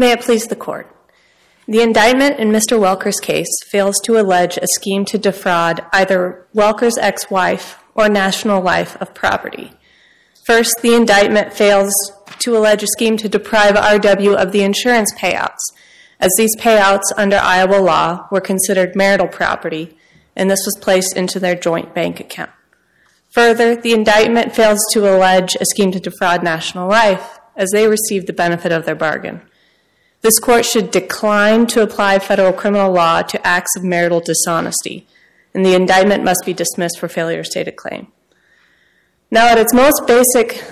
May it please the Court. The indictment in Mr. Welker's case fails to allege a scheme to defraud either Welker's ex wife or National Life of property. First, the indictment fails to allege a scheme to deprive RW of the insurance payouts, as these payouts under Iowa law were considered marital property, and this was placed into their joint bank account. Further, the indictment fails to allege a scheme to defraud National Life, as they received the benefit of their bargain. This court should decline to apply federal criminal law to acts of marital dishonesty, and the indictment must be dismissed for failure to state a claim. Now, at its most basic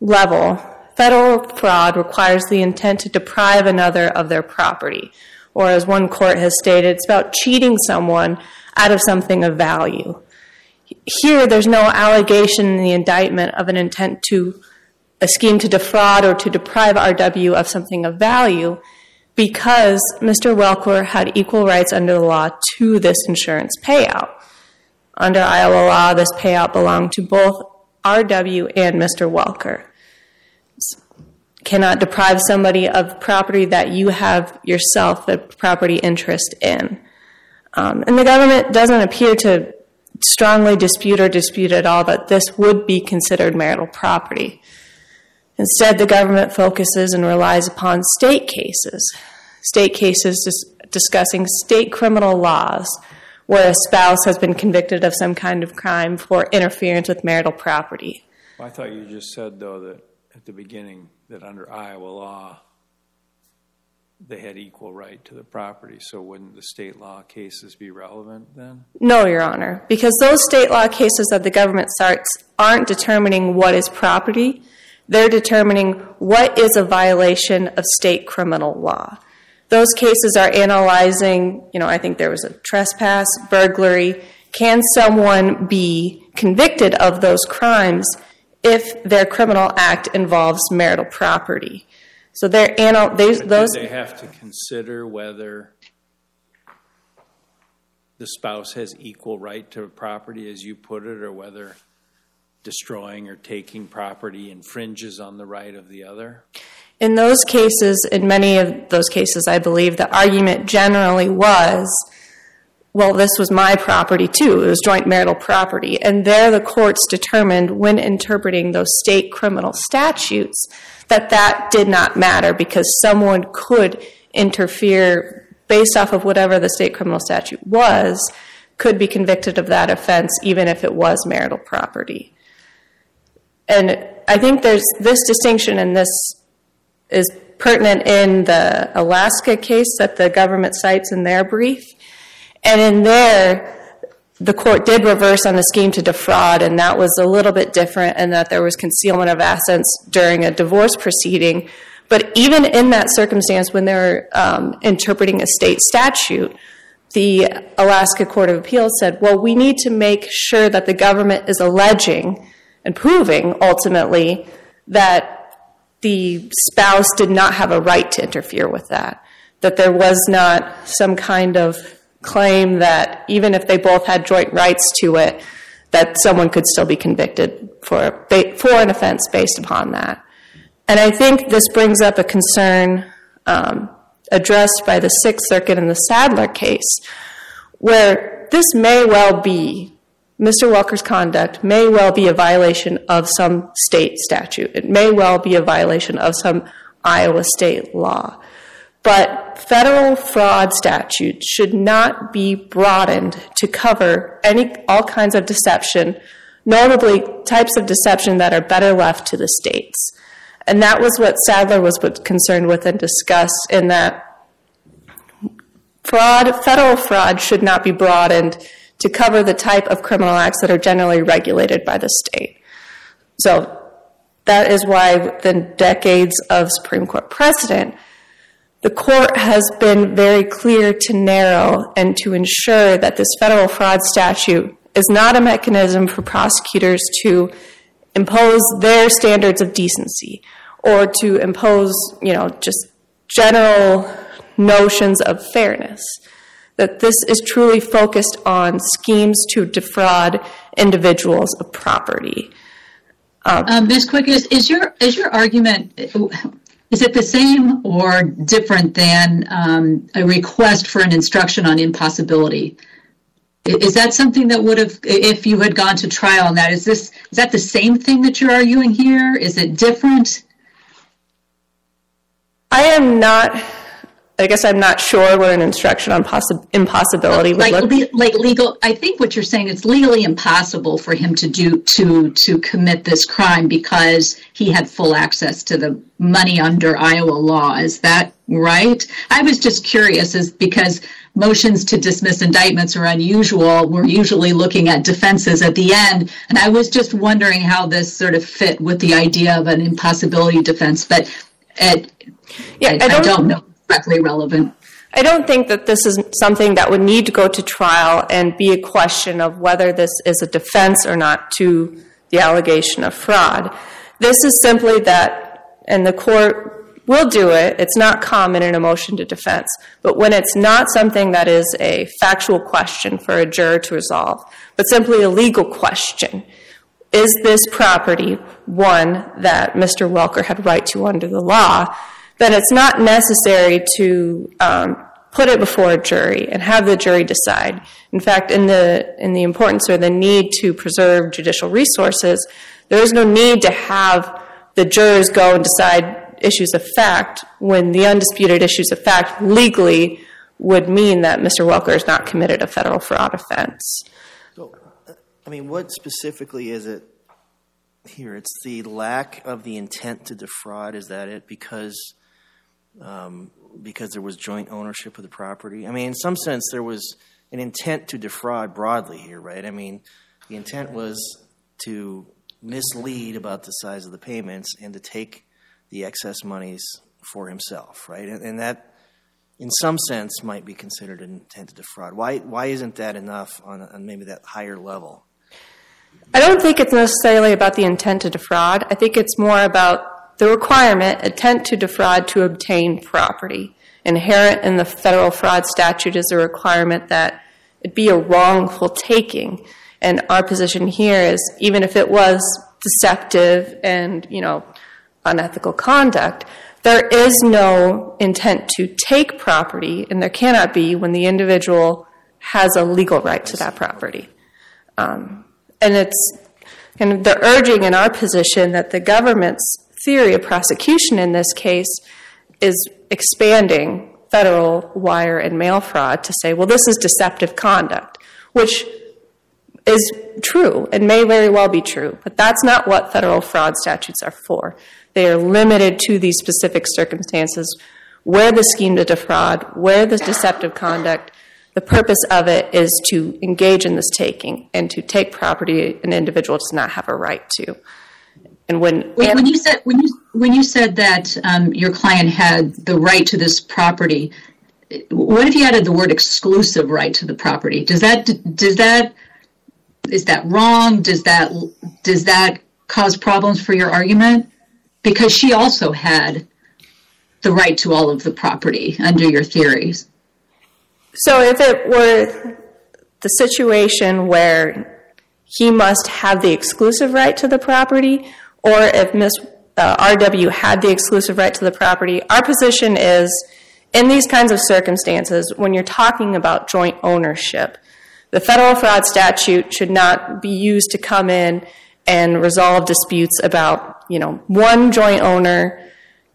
level, federal fraud requires the intent to deprive another of their property, or as one court has stated, it's about cheating someone out of something of value. Here, there's no allegation in the indictment of an intent to a scheme to defraud or to deprive RW of something of value because Mr. Welker had equal rights under the law to this insurance payout. Under Iowa law, this payout belonged to both RW and Mr. Welker. Cannot deprive somebody of property that you have yourself the property interest in. Um, and the government doesn't appear to strongly dispute or dispute at all that this would be considered marital property. Instead, the government focuses and relies upon state cases, state cases discussing state criminal laws where a spouse has been convicted of some kind of crime for interference with marital property. I thought you just said, though, that at the beginning that under Iowa law, they had equal right to the property, so wouldn't the state law cases be relevant then? No, Your Honor, because those state law cases that the government starts aren't determining what is property. They're determining what is a violation of state criminal law. Those cases are analyzing, you know, I think there was a trespass, burglary. Can someone be convicted of those crimes if their criminal act involves marital property? So they're analyzing those. They have to consider whether the spouse has equal right to property, as you put it, or whether destroying or taking property infringes on the right of the other? In those cases, in many of those cases, I believe the argument generally was, well, this was my property too. It was joint marital property. And there the courts determined when interpreting those state criminal statutes that that did not matter because someone could interfere based off of whatever the state criminal statute was, could be convicted of that offense even if it was marital property. And I think there's this distinction, and this is pertinent in the Alaska case that the government cites in their brief. And in there, the court did reverse on the scheme to defraud, and that was a little bit different in that there was concealment of assets during a divorce proceeding. But even in that circumstance, when they're um, interpreting a state statute, the Alaska Court of Appeals said, well, we need to make sure that the government is alleging and proving, ultimately, that the spouse did not have a right to interfere with that, that there was not some kind of claim that even if they both had joint rights to it, that someone could still be convicted for an offense based upon that. And I think this brings up a concern um, addressed by the Sixth Circuit in the Sadler case, where this may well be, Mr. Welker's conduct may well be a violation of some state statute. It may well be a violation of some Iowa state law. But federal fraud statutes should not be broadened to cover any all kinds of deception, notably types of deception that are better left to the states. And that was what Sadler was concerned with and discussed, in that fraud, federal fraud should not be broadened to cover the type of criminal acts that are generally regulated by the state. So that is why, within decades of Supreme Court precedent, the court has been very clear to narrow and to ensure that this federal fraud statute is not a mechanism for prosecutors to impose their standards of decency or to impose you know, just general notions of fairness. That this is truly focused on schemes to defraud individuals of property. Ms. Quick, is your is your argument, Is it the same or different than um, a request for an instruction on impossibility? Is that something that would have, if you had gone to trial on that, is this, is that the same thing that you're arguing here? Is it different? I am not, I guess I'm not sure what an instruction on possi- impossibility would Like, look. le- like legal, I think what you're saying, it's legally impossible for him to do, to, to commit this crime because he had full access to the money under Iowa law. Is that right? I was just curious is because motions to dismiss indictments are unusual. We're usually looking at defenses at the end. And I was just wondering how this sort of fit with the idea of an impossibility defense, but it, Yeah, I, I don't know directly relevant. I don't think that this is something that would need to go to trial and be a question of whether this is a defense or not to the allegation of fraud. This is simply that, and the court will do it, it's not common in a motion to defense, but when it's not something that is a factual question for a juror to resolve, but simply a legal question, is this property one that Mr. Welker had right to under the law, then it's not necessary to um, put it before a jury and have the jury decide. In fact, in the in the importance or the need to preserve judicial resources, there is no need to have the jurors go and decide issues of fact when the undisputed issues of fact legally would mean that Mr. Welker has not committed a federal fraud offense. So, uh, I mean, what specifically is it here? It's the lack of the intent to defraud. Is that it? Because um, because there was joint ownership of the property. I mean, in some sense, there was an intent to defraud broadly here, right? I mean, the intent was to mislead about the size of the payments and to take the excess monies for himself, right? And, and that, in some sense, might be considered an intent to defraud. Why why isn't that enough on, on maybe that higher level? I don't think it's necessarily about the intent to defraud. I think it's more about the requirement, intent to defraud to obtain property. Inherent in the federal fraud statute is a requirement that it be a wrongful taking. And our position here is even if it was deceptive and, you know, unethical conduct, there is no intent to take property, and there cannot be when the individual has a legal right to that property. Um, and it's kind of the urging in our position that the government's theory of prosecution in this case is expanding federal wire and mail fraud to say, well, this is deceptive conduct, which is true and may very well be true, but that's not what federal fraud statutes are for. They are limited to these specific circumstances where the scheme to defraud, where the deceptive conduct, the purpose of it is to engage in this taking and to take property an individual does not have a right to. And when, Wait, when you said when you when you said that um, your client had the right to this property, what if you added the word exclusive right to the property? Does that does that is that wrong? Does that does that cause problems for your argument? Because she also had the right to all of the property under your theories. So if it were the situation where he must have the exclusive right to the property, or if Ms. Uh, RW had the exclusive right to the property, our position is in these kinds of circumstances, when you're talking about joint ownership, the federal fraud statute should not be used to come in and resolve disputes about, you know, one joint owner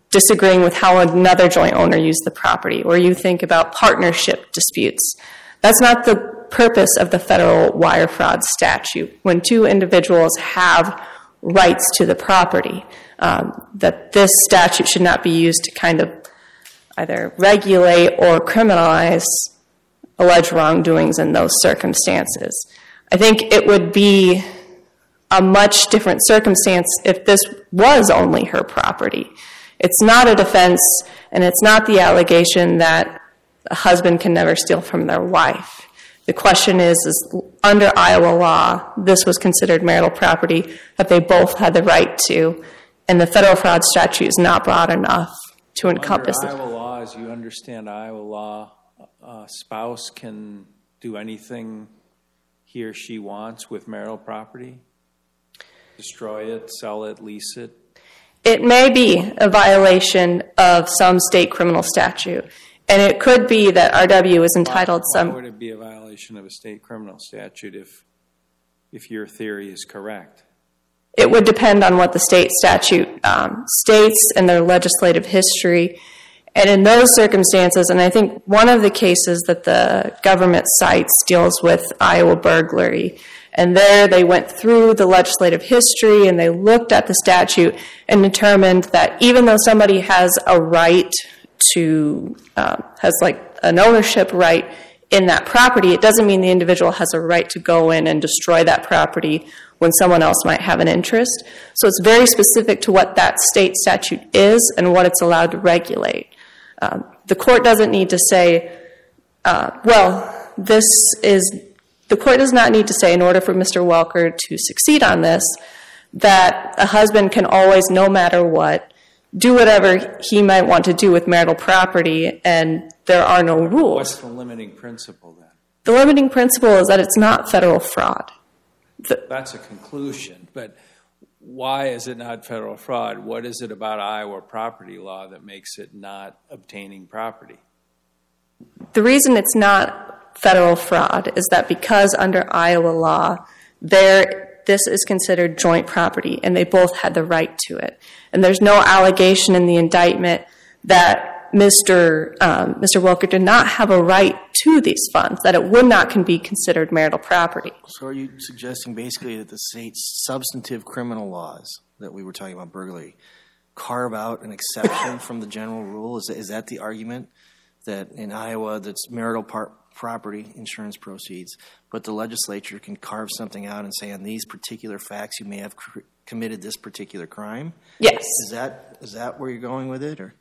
disagreeing with how another joint owner used the property, or you think about partnership disputes. That's not the purpose of the federal wire fraud statute. When two individuals have rights to the property, um, that this statute should not be used to kind of either regulate or criminalize alleged wrongdoings in those circumstances. I think it would be a much different circumstance if this was only her property. It's not a defense, and it's not the allegation that a husband can never steal from their wife. The question is, is under Iowa law, this was considered marital property that they both had the right to, and the federal fraud statute is not broad enough to encompass Under it. Iowa law, as you understand Iowa law, a spouse can do anything he or she wants with marital property? Destroy it, sell it, lease it? It may be a violation of some state criminal statute. And it could be that RW is entitled Why some. would it be a violation of a state criminal statute if, if your theory is correct? It would depend on what the state statute um, states and their legislative history. And in those circumstances, and I think one of the cases that the government cites deals with Iowa burglary. And there they went through the legislative history and they looked at the statute and determined that even though somebody has a right to, um, has like an ownership right in that property, it doesn't mean the individual has a right to go in and destroy that property when someone else might have an interest. So it's very specific to what that state statute is and what it's allowed to regulate. Um, the court doesn't need to say, uh, well, this is, the court does not need to say, in order for Mr. Welker to succeed on this, that a husband can always, no matter what, do whatever he might want to do with marital property and there are no rules. What's the limiting principle then? The limiting principle is that it's not federal fraud. That's a conclusion, but why is it not federal fraud? What is it about Iowa property law that makes it not obtaining property? The reason it's not federal fraud is that because under Iowa law, there, this is considered joint property and they both had the right to it. And there's no allegation in the indictment that Mr. Um, Mr. Welker did not have a right to these funds, that it would not can be considered marital property. So are you suggesting basically that the state's substantive criminal laws that we were talking about burglary carve out an exception from the general rule? Is, is that the argument that in Iowa that's marital par- property insurance proceeds, but the legislature can carve something out and say on these particular facts you may have cr- committed this particular crime? Yes. Is that is that where you're going with it, or?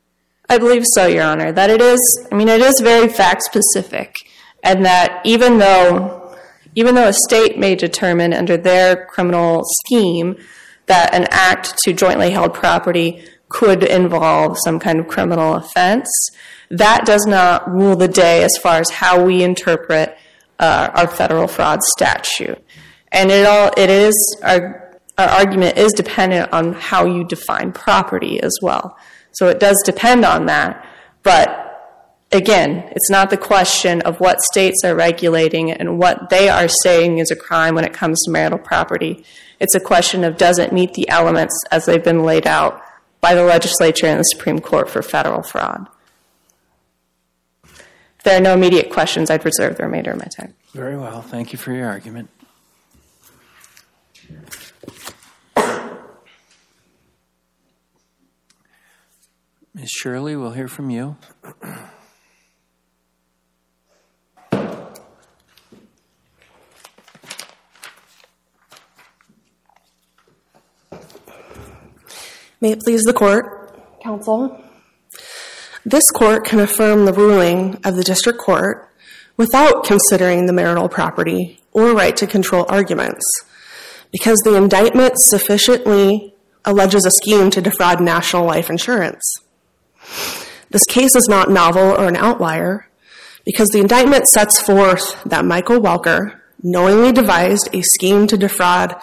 I believe so, Your Honor. That it is, I mean, it is very fact specific, and that even though, even though a state may determine under their criminal scheme that an act to jointly held property could involve some kind of criminal offense, that does not rule the day as far as how we interpret uh, our federal fraud statute. And it all, it is, our, our argument is dependent on how you define property as well. So it does depend on that. But again, it's not the question of what states are regulating and what they are saying is a crime when it comes to marital property. It's a question of does it meet the elements as they've been laid out by the legislature and the Supreme Court for federal fraud. If there are no immediate questions, I'd reserve the remainder of my time. Very well, thank you for your argument. Ms. Shirley, we'll hear from you. May it please the court, counsel. This court can affirm the ruling of the district court without considering the marital property or right to control arguments because the indictment sufficiently alleges a scheme to defraud national life insurance. This case is not novel or an outlier because the indictment sets forth that Michael Welker knowingly devised a scheme to defraud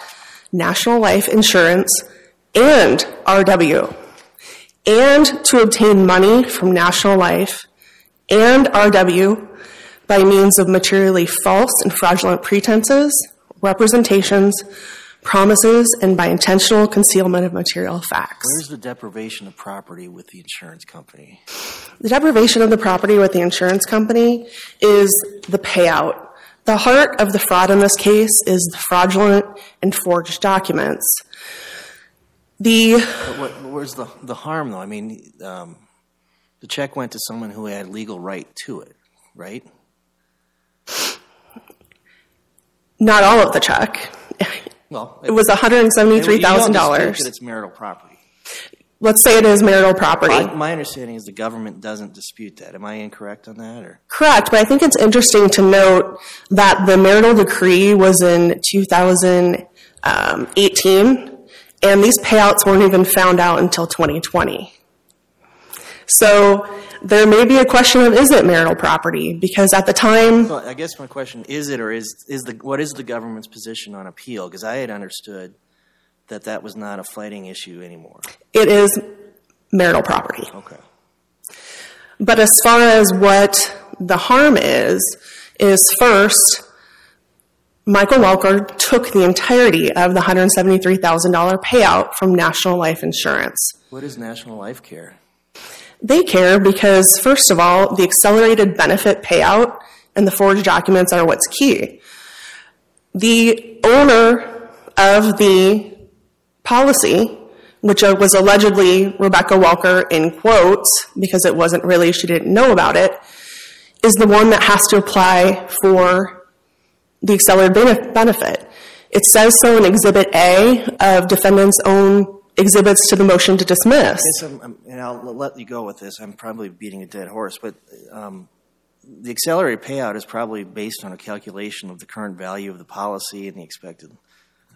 national life insurance and RW, and to obtain money from National Life and RW by means of materially false and fraudulent pretenses, representations, promises, and by intentional concealment of material facts. Where's the deprivation of property with the insurance company? The deprivation of the property with the insurance company is the payout. The heart of the fraud in this case is the fraudulent and forged documents. The where's the, the harm, though? I mean, um, the check went to someone who had legal right to it, right? not all of the check. Well, It was You don't dispute $173,000. it's marital property. Let's say it is marital property. My, my understanding is the government doesn't dispute that. Am I incorrect on that, or? Correct, but I think it's interesting to note that the marital decree was in 2018, and these payouts weren't even found out until 2020. So there may be a question of is it marital property? Because at the time, Well, I guess my question is it or is is the what is the government's position on appeal? Because I had understood that that was not a fighting issue anymore. It is marital property. Okay. But as far as what the harm is, is first, Michael Welker took the entirety of the $173,000 payout from National Life Insurance. What is National Life Care? They care because, first of all, the accelerated benefit payout and the forged documents are what's key. The owner of the policy, which was allegedly Rebecca Welker in quotes, because it wasn't really, she didn't know about it, is the one that has to apply for the accelerated benefit. It says so in Exhibit A of defendant's own exhibits to the motion to dismiss. I'm, and I'll let you go with this. I'm probably beating a dead horse, but um, the accelerated payout is probably based on a calculation of the current value of the policy and the expected,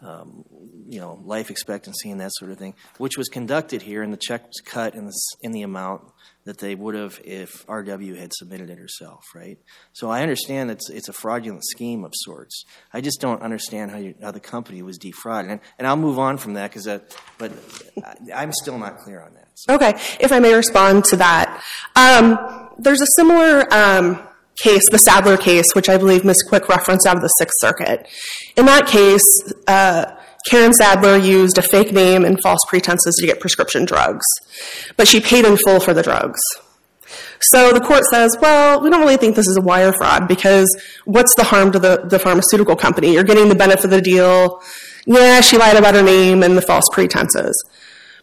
um, you know, life expectancy and that sort of thing, which was conducted here, and the check was cut in the in the amount that they would have if RW had submitted it herself, right? So I understand it's it's a fraudulent scheme of sorts. I just don't understand how you, how the company was defrauded, and, and I'll move on from that because but I'm still not clear on that. So. Okay, if I may respond to that, um, there's a similar. Um, case, the Sadler case, which I believe Ms. Quick referenced out of the Sixth Circuit. In that case, uh, Karen Sadler used a fake name and false pretenses to get prescription drugs, but she paid in full for the drugs. So the court says, well, we don't really think this is a wire fraud because what's the harm to the, the pharmaceutical company? You're getting the benefit of the deal. Yeah, she lied about her name and the false pretenses.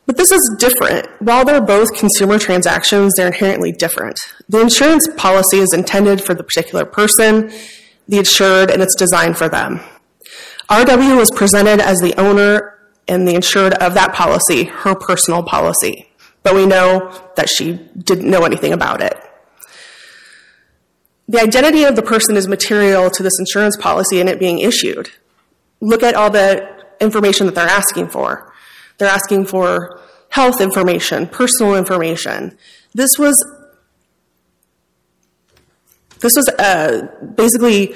But this is different. While they're both consumer transactions, they're inherently different. The insurance policy is intended for the particular person, the insured, and it's designed for them. RW was presented as the owner and the insured of that policy, her personal policy. But we know that she didn't know anything about it. The identity of the person is material to this insurance policy and it being issued. Look at all the information that they're asking for. They're asking for health information, personal information. This was this was uh, basically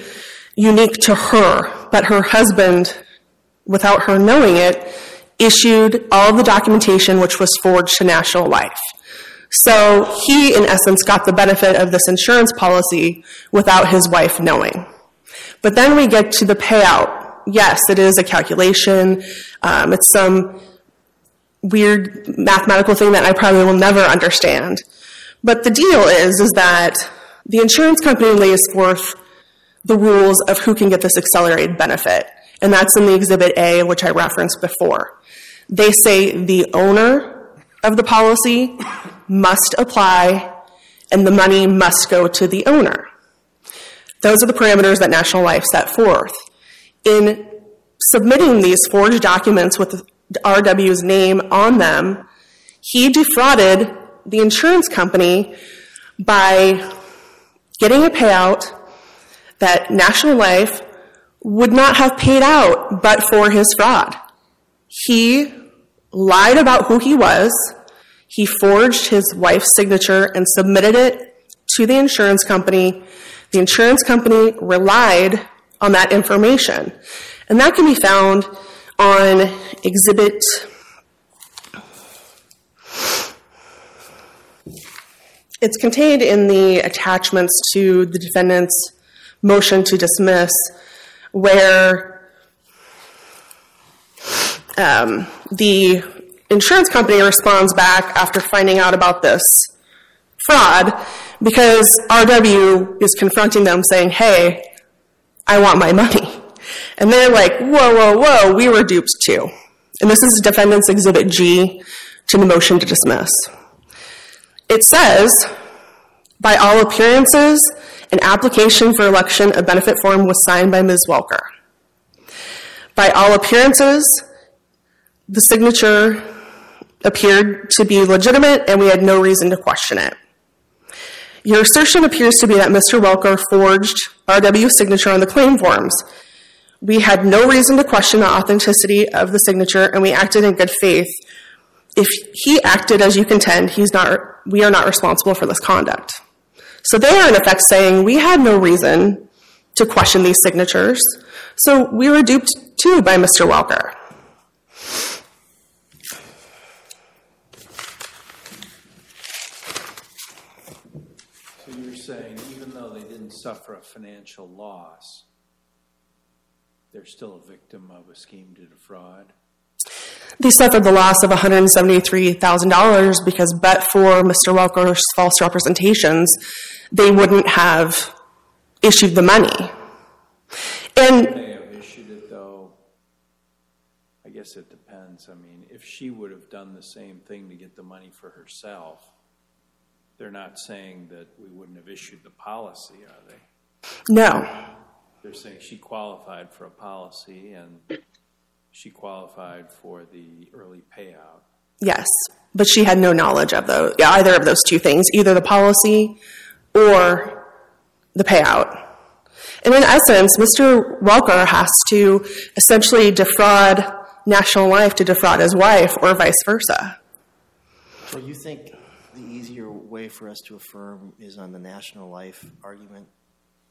unique to her, but her husband, without her knowing it, issued all the documentation which was forged to National Life. So he, in essence, got the benefit of this insurance policy without his wife knowing. But then we get to the payout. Yes, it is a calculation. Um, it's some weird mathematical thing that I probably will never understand. But the deal is, is that the insurance company lays forth the rules of who can get this accelerated benefit. And that's in the Exhibit A, which I referenced before. They say the owner of the policy must apply and the money must go to the owner. Those are the parameters that National Life set forth. In submitting these forged documents with RW's name on them, he defrauded the insurance company by getting a payout that National Life would not have paid out but for his fraud. He lied about who he was, he forged his wife's signature and submitted it to the insurance company. The insurance company relied on that information. And that can be found on Exhibit It's contained in the attachments to the defendant's motion to dismiss, where um, the insurance company responds back after finding out about this fraud because RW is confronting them saying, hey, I want my money. And they're like, whoa, whoa, whoa, we were duped too. And this is Defendant's Exhibit G to the motion to dismiss. It says, by all appearances, an application for election of benefit form was signed by Ms. Welker. By all appearances, the signature appeared to be legitimate and we had no reason to question it. Your assertion appears to be that Mr. Welker forged RW's signature on the claim forms. We had no reason to question the authenticity of the signature, and we acted in good faith. If he acted as you contend, he's not, we are not responsible for this conduct. So they are, in effect, saying we had no reason to question these signatures, so we were duped too by Mr. Welker. So you're saying even though they didn't suffer a financial loss, they're still a victim of a scheme to defraud? They suffered the loss of $173,000 because, but for Mr. Welker's false representations, they wouldn't have issued the money. And They have issued it though, I guess it depends. I mean, if she would have done the same thing to get the money for herself, they're not saying that we wouldn't have issued the policy, are they? no, They're saying she qualified for a policy and she qualified for the early payout. yes, but she had no knowledge of those, either of those two things, either the policy or the payout. And in essence, Mr. Welker has to essentially defraud National Life to defraud his wife or vice versa. So you think the easier way for us to affirm is on the national life argument?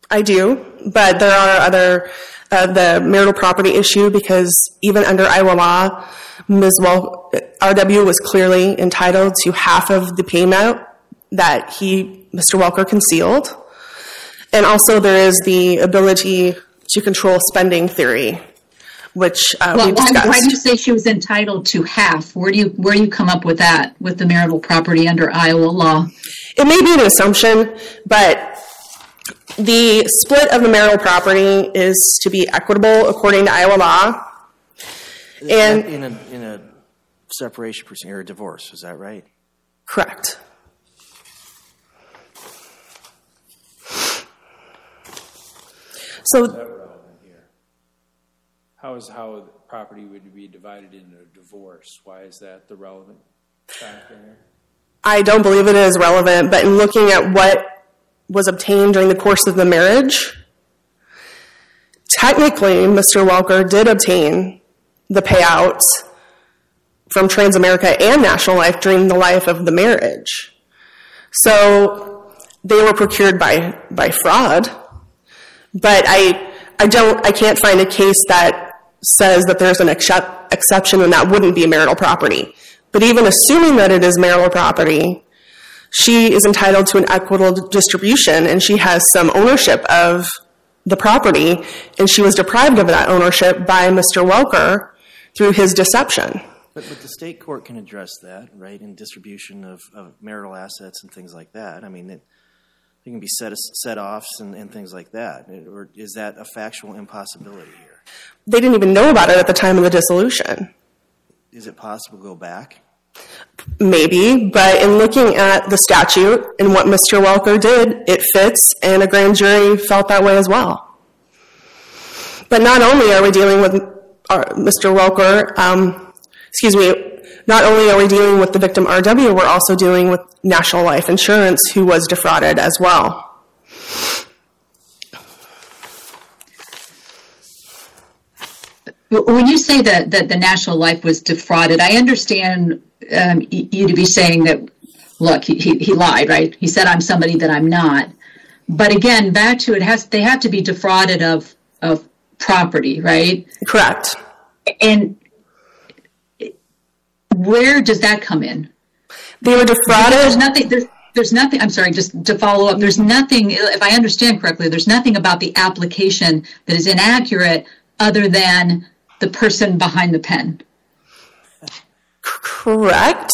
I do, but there are other, uh, the marital property issue, because even under Iowa law, Ms. Wel, RW was clearly entitled to half of the payment that he, Mr. Welker concealed. And also there is the ability to control spending theory, which uh, Well, we why, why do you say she was entitled to half? Where do you where do you come up with that with the marital property under Iowa law? It may be an assumption, but the split of the marital property is to be equitable according to Iowa law. And- In a, in a separation proceeding, or a divorce, is that right? Correct. So Is that relevant here? How is how property would be divided in a divorce? Why is that the relevant factor? I don't believe it is relevant, but in looking at what was obtained during the course of the marriage, technically, Mr. Welker did obtain the payouts from Transamerica and National Life during the life of the marriage. So they were procured by, by fraud, but I, I don't, I can't find a case that says that there's an excep- exception and that wouldn't be marital property. But even assuming that it is marital property, she is entitled to an equitable distribution and she has some ownership of the property and she was deprived of that ownership by Mr. Welker through his deception. But, but the state court can address that, right, in distribution of, of marital assets and things like that. I mean, it, there can be set, set offs and, and things like that. Or is that a factual impossibility here? They didn't even know about it at the time of the dissolution. Is it possible to go back? Maybe, but in looking at the statute and what Mr. Welker did, it fits, and a grand jury felt that way as well. But not only are we dealing with our, Mr. Welker, um, excuse me, not only are we dealing with the victim RW, we're also dealing with National Life Insurance, who was defrauded as well. When you say that that the National Life was defrauded, I understand um, you to be saying that. Look, he, he, he lied, right? He said, "I'm somebody that I'm not." But again, back to it has they have to be defrauded of of property, right? Correct. And where does that come in? They were defrauded. There's nothing. There's, there's nothing. I'm sorry. Just to follow up. There's nothing. If I understand correctly, there's nothing about the application that is inaccurate, other than the person behind the pen. Correct.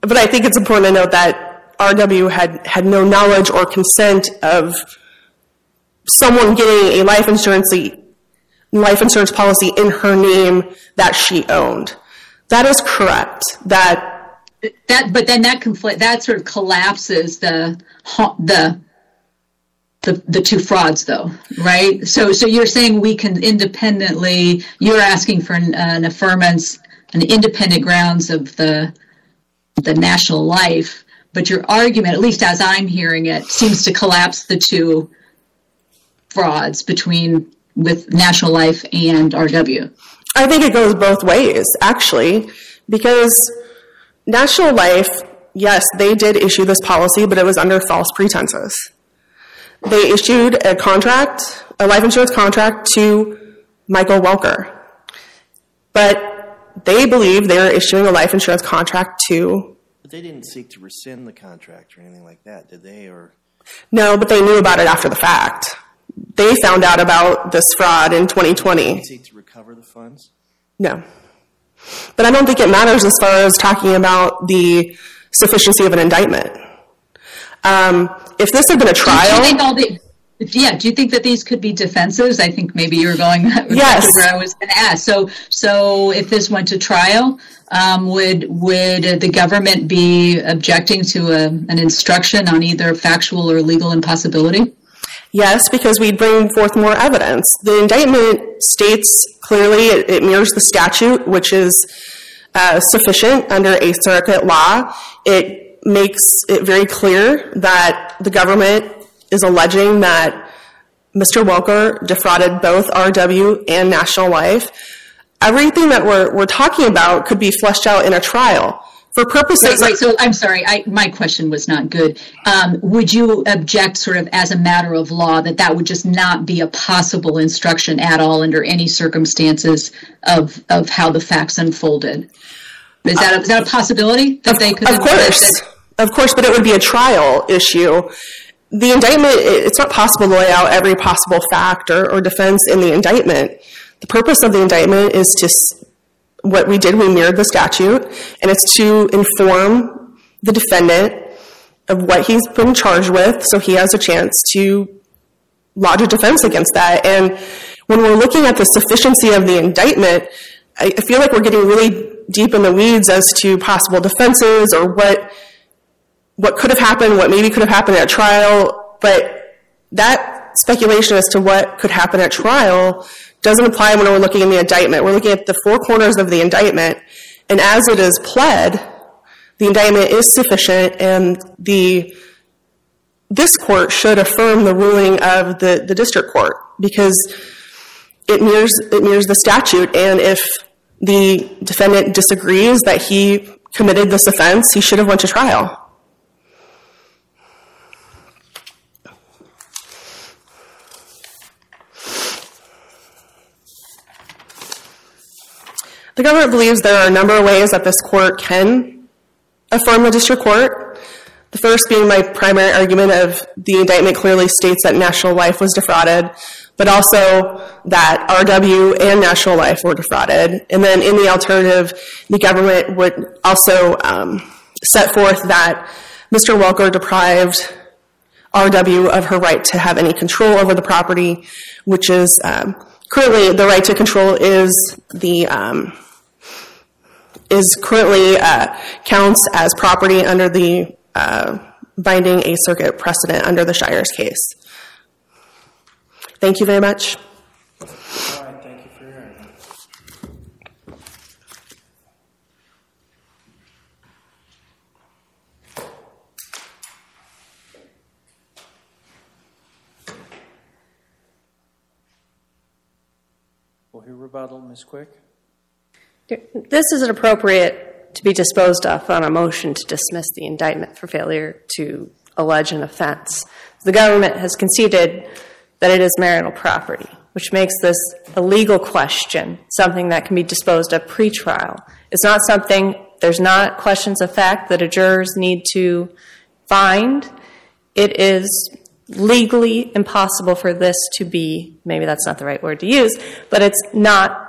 But I think it's important to note that RW had, had no knowledge or consent of someone getting a life insurance, life insurance policy in her name that she owned. That is correct. That, That, but then that conflict. That sort of collapses the the. The, the two frauds though right so so you're saying we can independently you're asking for an, an affirmance an independent grounds of the the national life but your argument at least as i'm hearing it seems to collapse the two frauds between with national life and rw I think it goes both ways, actually, because National Life, yes, they did issue this policy, but it was under false pretenses. They issued a contract, a life insurance contract to Michael Welker. But they believe they were issuing a life insurance contract to But they didn't seek to rescind the contract or anything like that, did they? Or No, but they knew about it after the fact. They found out about this fraud in 2020. seek to recover the funds? No. But I don't think it matters as far as talking about the sufficiency of an indictment. Um, If this had been a Do trial, think all the, yeah, do you think that these could be defenses? I think maybe you were going Yes. where I was going to ask. So, so if this went to trial, um, would would the government be objecting to a, an instruction on either factual or legal impossibility? yes, because we'd bring forth more evidence. The indictment states clearly it, it mirrors the statute, which is uh, sufficient under Eighth Circuit law. It makes it very clear that the government is alleging that Mr. Welker defrauded both RW and National Life. Everything that we're, we're talking about could be fleshed out in a trial. For purposes Right, right. So I'm sorry, I, my question was not good. Um, would you object, sort of as a matter of law, that that would just not be a possible instruction at all under any circumstances of of how the facts unfolded? Is that a, is that a possibility that they could? Of course, of course, but it would be a trial issue. The indictment, it's not possible to lay out every possible fact or, or defense in the indictment. The purpose of the indictment is to, what we did, we mirrored the statute, and it's to inform the defendant of what he's been charged with, so he has a chance to lodge a defense against that. And when we're looking at the sufficiency of the indictment, I I feel like we're getting really deep in the weeds as to possible defenses or what what could have happened, what maybe could have happened at trial, but that speculation as to what could happen at trial doesn't apply when we're looking at the indictment. We're looking at the four corners of the indictment, and as it is pled, the indictment is sufficient, and this court should affirm the ruling of the, district court because it mirrors the statute, and if the defendant disagrees that he committed this offense, he should have went to trial. The government believes there are a number of ways that this court can affirm the district court. The first being my primary argument of the indictment clearly states that National Life was defrauded, but also that RW and National Life were defrauded. And then in the alternative, the government would also um, set forth that Mr. Welker deprived RW of her right to have any control over the property, which is um, currently the right to control is the um, is currently uh, counts as property under the uh, binding Eighth Circuit precedent under the Shyres case. Thank you very much. All right, thank you for argument. We'll hear rebuttal, Ms. Quick. This isn't appropriate to be disposed of on a motion to dismiss the indictment for failure to allege an offense. The government has conceded that it is marital property, which makes this a legal question, something that can be disposed of pretrial. It's not something, there's not questions of fact that a jurors need to find. It is legally impossible for this to be, maybe that's not the right word to use, but it's not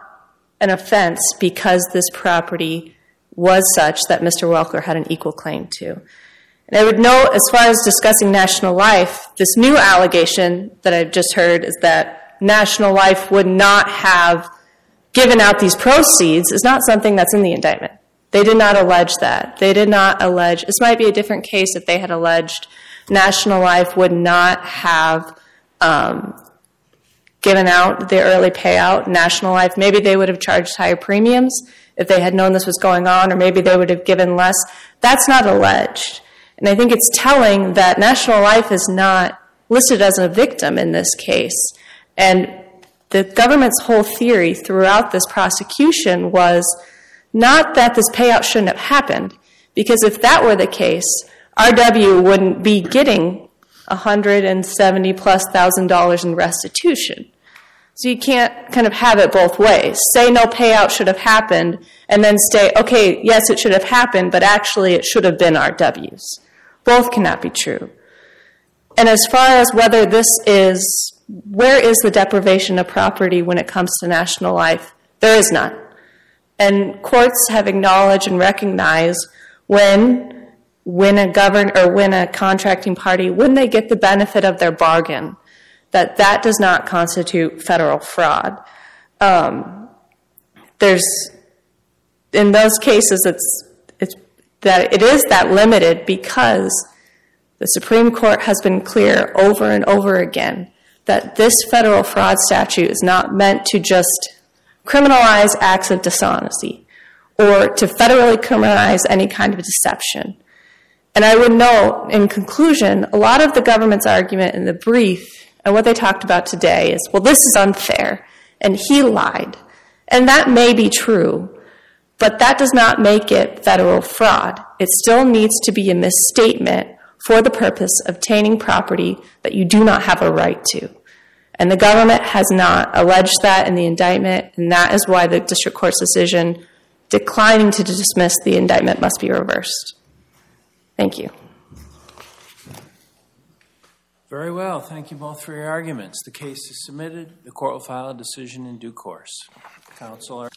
an offense because this property was such that Mr. Welker had an equal claim to. And I would note, as far as discussing National Life, this new allegation that I've just heard is that National Life would not have given out these proceeds is not something that's in the indictment. They did not allege that. They did not allege, this might be a different case if they had alleged National Life would not have um, given out the early payout, National Life, maybe they would have charged higher premiums if they had known this was going on, or maybe they would have given less. That's not alleged. And I think it's telling that National Life is not listed as a victim in this case. And the government's whole theory throughout this prosecution was not that this payout shouldn't have happened, because if that were the case, RW wouldn't be getting 170 plus thousand dollars in restitution. So you can't kind of have it both ways. Say no payout should have happened, and then say, okay, yes, it should have happened, but actually it should have been RW's. Both cannot be true. And as far as whether this is, where is the deprivation of property when it comes to national life? There is none. And courts have acknowledged and recognized when, when a govern, or when a contracting party, when they get the benefit of their bargain, that that does not constitute federal fraud. Um, there's, in those cases, it's, it's, that it is that limited because the Supreme Court has been clear over and over again that this federal fraud statute is not meant to just criminalize acts of dishonesty or to federally criminalize any kind of deception. And I would note, in conclusion, a lot of the government's argument in the brief and what they talked about today is, well, this is unfair, and he lied. And that may be true, but that does not make it federal fraud. It still needs to be a misstatement for the purpose of obtaining property that you do not have a right to. And the government has not alleged that in the indictment, and that is why the district court's decision declining to dismiss the indictment must be reversed. Thank you. Very well. Thank you both for your arguments. The case is submitted. The court will file a decision in due course. Counselor.